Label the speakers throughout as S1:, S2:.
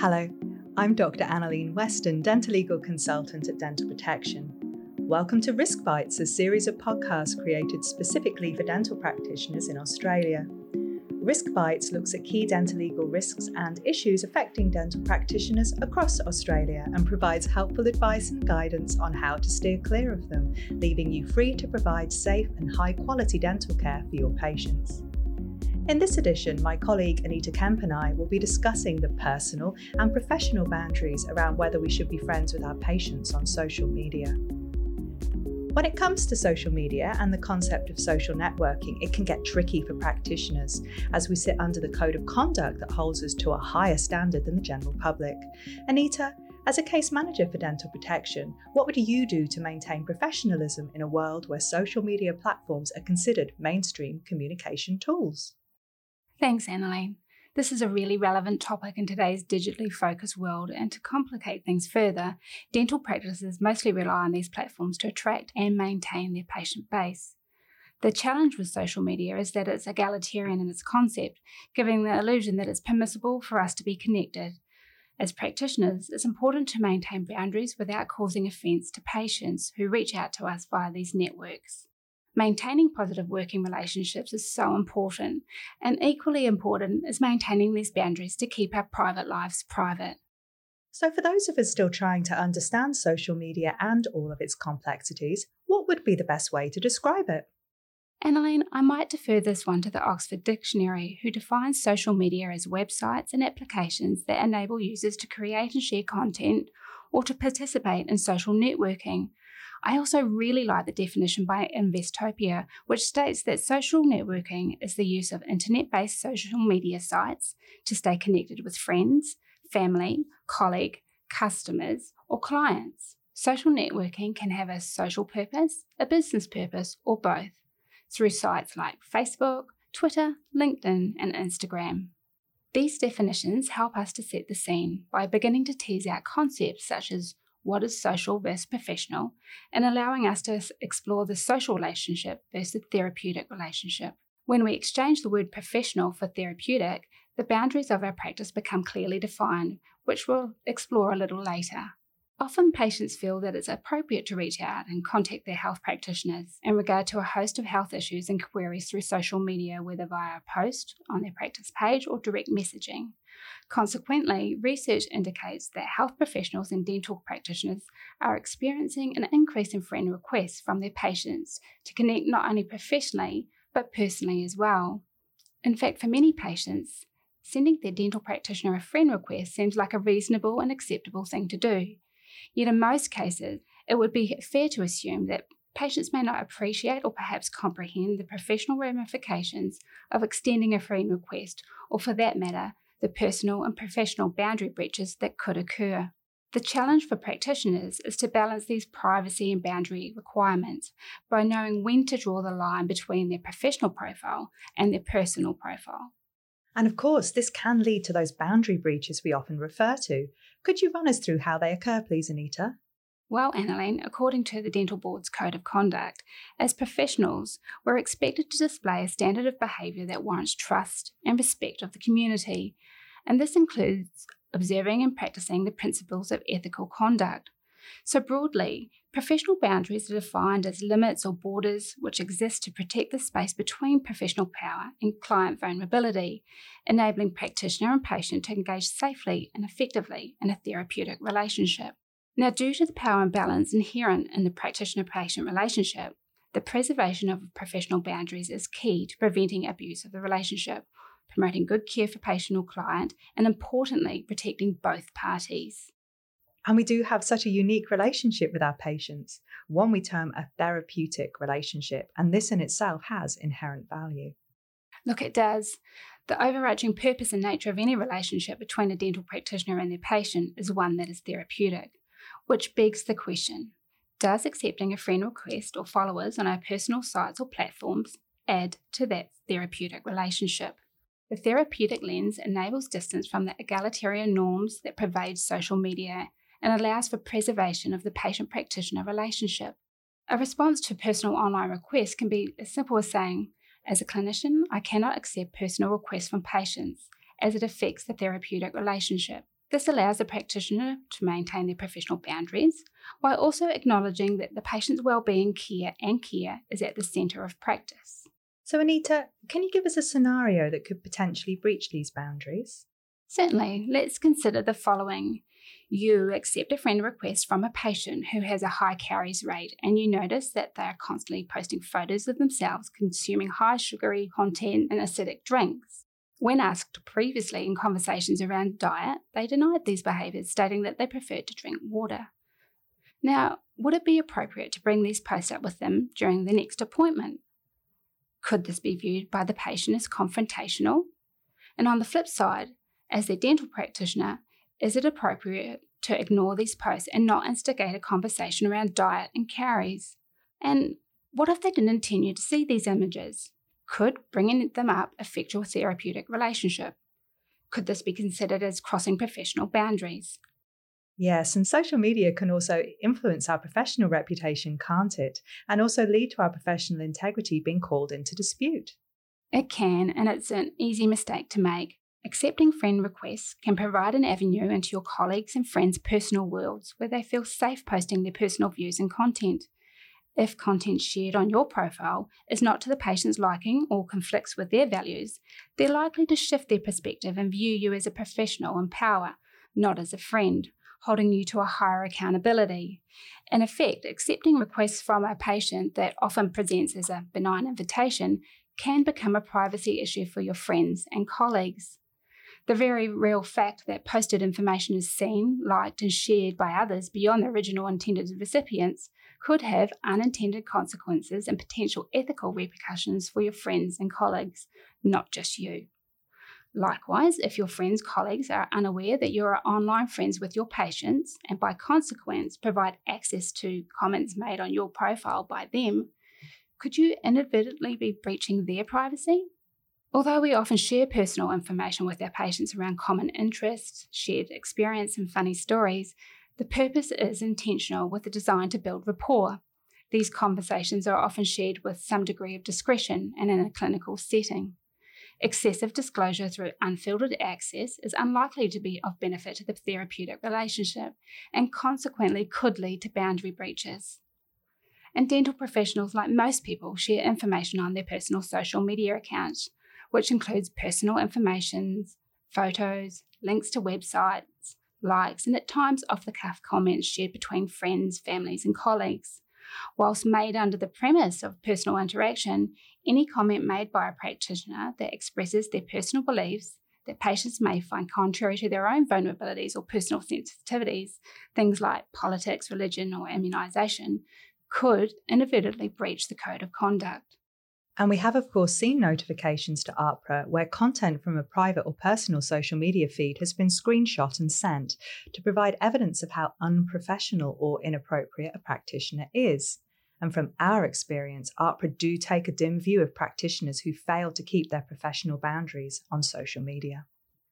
S1: Hello, I'm Dr. Annalene Weston, dental legal consultant at Dental Protection. Welcome to Risk Bites, a series of podcasts created specifically for dental practitioners in Australia. Risk Bites looks at key dental legal risks and issues affecting dental practitioners across Australia and provides helpful advice and guidance on how to steer clear of them, leaving you free to provide safe and high quality dental care for your patients. In this edition, my colleague Anita Kemp and I will be discussing the personal and professional boundaries around whether we should be friends with our patients on social media. When it comes to social media and the concept of social networking, it can get tricky for practitioners as we sit under the code of conduct that holds us to a higher standard than the general public. Anita, as a case manager for dental protection, what would you do to maintain professionalism in a world where social media platforms are considered mainstream communication tools?
S2: Thanks, Annalene. This is a really relevant topic in today's digitally focused world, and to complicate things further, dental practices mostly rely on these platforms to attract and maintain their patient base. The challenge with social media is that it's egalitarian in its concept, giving the illusion that it's permissible for us to be connected. As practitioners, it's important to maintain boundaries without causing offence to patients who reach out to us via these networks. Maintaining positive working relationships is so important, and equally important is maintaining these boundaries to keep our private lives private.
S1: So, for those of us still trying to understand social media and all of its complexities, what would be the best way to describe it?
S2: Annalene, I might defer this one to the Oxford Dictionary, who defines social media as websites and applications that enable users to create and share content or to participate in social networking, I also really like the definition by Investopedia, which states that social networking is the use of internet based social media sites to stay connected with friends, family, colleague, customers, or clients. Social networking can have a social purpose, a business purpose, or both through sites like Facebook, Twitter, LinkedIn, and Instagram. These definitions help us to set the scene by beginning to tease out concepts such as what is social versus professional, and allowing us to explore the social relationship versus the therapeutic relationship. When we exchange the word professional for therapeutic, the boundaries of our practice become clearly defined, which we'll explore a little later. Often patients feel that it's appropriate to reach out and contact their health practitioners in regard to a host of health issues and queries through social media, whether via a post on their practice page or direct messaging. Consequently, research indicates that health professionals and dental practitioners are experiencing an increase in friend requests from their patients to connect not only professionally but personally as well. In fact, for many patients, sending their dental practitioner a friend request seems like a reasonable and acceptable thing to do. Yet, in most cases, it would be fair to assume that patients may not appreciate or perhaps comprehend the professional ramifications of extending a friend request, or for that matter, the personal and professional boundary breaches that could occur. The challenge for practitioners is to balance these privacy and boundary requirements by knowing when to draw the line between their professional profile and their personal profile.
S1: And of course, this can lead to those boundary breaches we often refer to. Could you run us through how they occur, please, Anita?
S2: Well, Annalene, according to the Dental Board's Code of Conduct, as professionals, we're expected to display a standard of behaviour that warrants trust and respect of the community, and this includes observing and practicing the principles of ethical conduct. So, broadly, professional boundaries are defined as limits or borders which exist to protect the space between professional power and client vulnerability, enabling practitioner and patient to engage safely and effectively in a therapeutic relationship. Now, due to the power imbalance inherent in the practitioner patient relationship, the preservation of professional boundaries is key to preventing abuse of the relationship, promoting good care for patient or client, and importantly, protecting both parties.
S1: And we do have such a unique relationship with our patients, one we term a therapeutic relationship, and this in itself has inherent value.
S2: Look, it does. The overarching purpose and nature of any relationship between a dental practitioner and their patient is one that is therapeutic which begs the question Does accepting a friend request or followers on our personal sites or platforms add to that therapeutic relationship? The therapeutic lens enables distance from the egalitarian norms that pervade social media and allows for preservation of the patient practitioner relationship. A response to personal online requests can be as simple as saying, As a clinician, I cannot accept personal requests from patients as it affects the therapeutic relationship. This allows the practitioner to maintain their professional boundaries while also acknowledging that the patient's well-being care and care is at the centre of practice.
S1: So, Anita, can you give us a scenario that could potentially breach these boundaries?
S2: Certainly. Let's consider the following. You accept a friend request from a patient who has a high caries rate, and you notice that they are constantly posting photos of themselves consuming high sugary content and acidic drinks. When asked previously in conversations around diet, they denied these behaviours, stating that they preferred to drink water. Now, would it be appropriate to bring these posts up with them during the next appointment? Could this be viewed by the patient as confrontational? And on the flip side, as their dental practitioner, is it appropriate to ignore these posts and not instigate a conversation around diet and caries? And what if they didn't intend you to see these images? Could bringing them up affect your therapeutic relationship? Could this be considered as crossing professional boundaries?
S1: Yes, and social media can also influence our professional reputation, can't it? And also lead to our professional integrity being called into dispute.
S2: It can, and it's an easy mistake to make. Accepting friend requests can provide an avenue into your colleagues' and friends' personal worlds where they feel safe posting their personal views and content if content shared on your profile is not to the patient's liking or conflicts with their values, they're likely to shift their perspective and view you as a professional in power, not as a friend, holding you to a higher accountability. In effect, accepting requests from a patient that often presents as a benign invitation can become a privacy issue for your friends and colleagues. The very real fact that posted information is seen, liked, and shared by others beyond the original intended recipients could have unintended consequences and potential ethical repercussions for your friends and colleagues, not just you. Likewise, if your friends' colleagues are unaware that you are online friends with your patients and by consequence provide access to comments made on your profile by them, could you inadvertently be breaching their privacy? Although we often share personal information with our patients around common interests, shared experience, and funny stories, the purpose is intentional with a design to build rapport. These conversations are often shared with some degree of discretion and in a clinical setting. Excessive disclosure through unfiltered access is unlikely to be of benefit to the therapeutic relationship and consequently could lead to boundary breaches. And dental professionals, like most people, share information on their personal social media accounts, which includes personal information, photos, links to websites, likes, and at times off the cuff comments shared between friends, families, and colleagues. Whilst made under the premise of personal interaction, any comment made by a practitioner that expresses their personal beliefs that patients may find contrary to their own vulnerabilities or personal sensitivities, things like politics, religion, or immunisation, could inadvertently breach the code of conduct.
S1: And we have, of course, seen notifications to AHPRA where content from a private or personal social media feed has been screenshot and sent to provide evidence of how unprofessional or inappropriate a practitioner is. And from our experience, AHPRA do take a dim view of practitioners who fail to keep their professional boundaries on social media.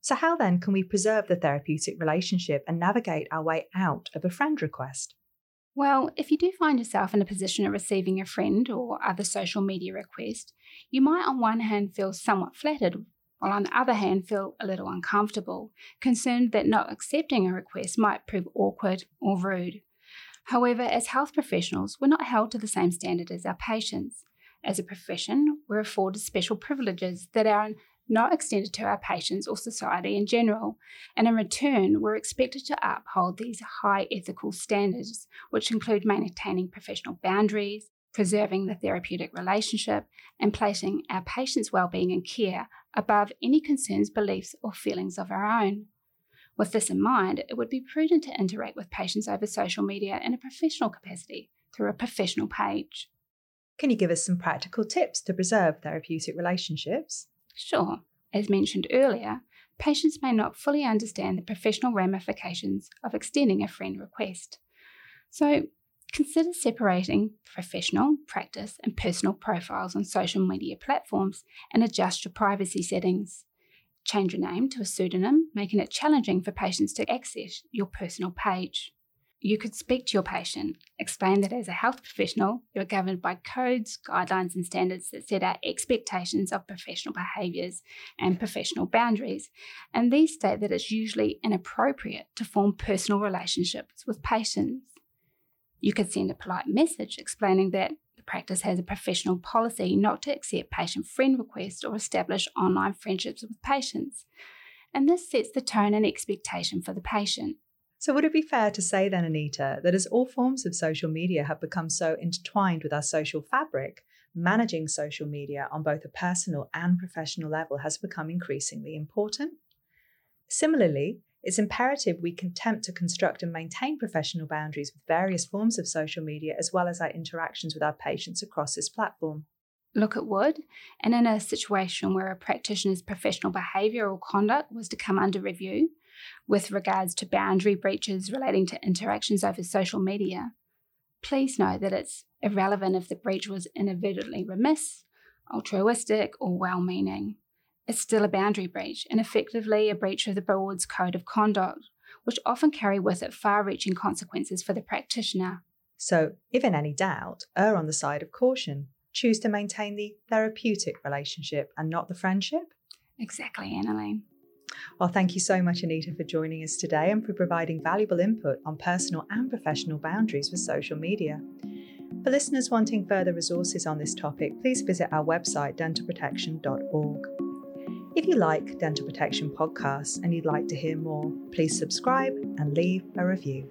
S1: So, how then can we preserve the therapeutic relationship and navigate our way out of a friend request?
S2: Well, if you do find yourself in a position of receiving a friend or other social media request, you might on one hand feel somewhat flattered, while on the other hand feel a little uncomfortable, concerned that not accepting a request might prove awkward or rude. However, as health professionals, we're not held to the same standard as our patients. As a profession, we're afforded special privileges that our not extended to our patients or society in general, and in return, we're expected to uphold these high ethical standards, which include maintaining professional boundaries, preserving the therapeutic relationship, and placing our patients' well-being and care above any concerns, beliefs, or feelings of our own. With this in mind, it would be prudent to interact with patients over social media in a professional capacity through a professional page.
S1: Can you give us some practical tips to preserve therapeutic relationships?
S2: Sure, as mentioned earlier, patients may not fully understand the professional ramifications of extending a friend request. So consider separating professional, practice, and personal profiles on social media platforms and adjust your privacy settings. Change your name to a pseudonym, making it challenging for patients to access your personal page. You could speak to your patient, explain that as a health professional, you're governed by codes, guidelines, and standards that set out expectations of professional behaviours and professional boundaries. And these state that it's usually inappropriate to form personal relationships with patients. You could send a polite message explaining that the practice has a professional policy not to accept patient friend requests or establish online friendships with patients. And this sets the tone and expectation for the patient.
S1: So, would it be fair to say then, Anita, that as all forms of social media have become so intertwined with our social fabric, managing social media on both a personal and professional level has become increasingly important? Similarly, it's imperative we attempt to construct and maintain professional boundaries with various forms of social media as well as our interactions with our patients across this platform.
S2: Look at Wood, and in a situation where a practitioner's professional behaviour or conduct was to come under review, with regards to boundary breaches relating to interactions over social media, please know that it's irrelevant if the breach was inadvertently remiss, altruistic, or well meaning. It's still a boundary breach and effectively a breach of the board's code of conduct, which often carry with it far reaching consequences for the practitioner.
S1: So, if in any doubt, err on the side of caution. Choose to maintain the therapeutic relationship and not the friendship?
S2: Exactly, Annalene.
S1: Well, thank you so much, Anita, for joining us today and for providing valuable input on personal and professional boundaries with social media. For listeners wanting further resources on this topic, please visit our website, dentalprotection.org. If you like Dental Protection podcasts and you'd like to hear more, please subscribe and leave a review.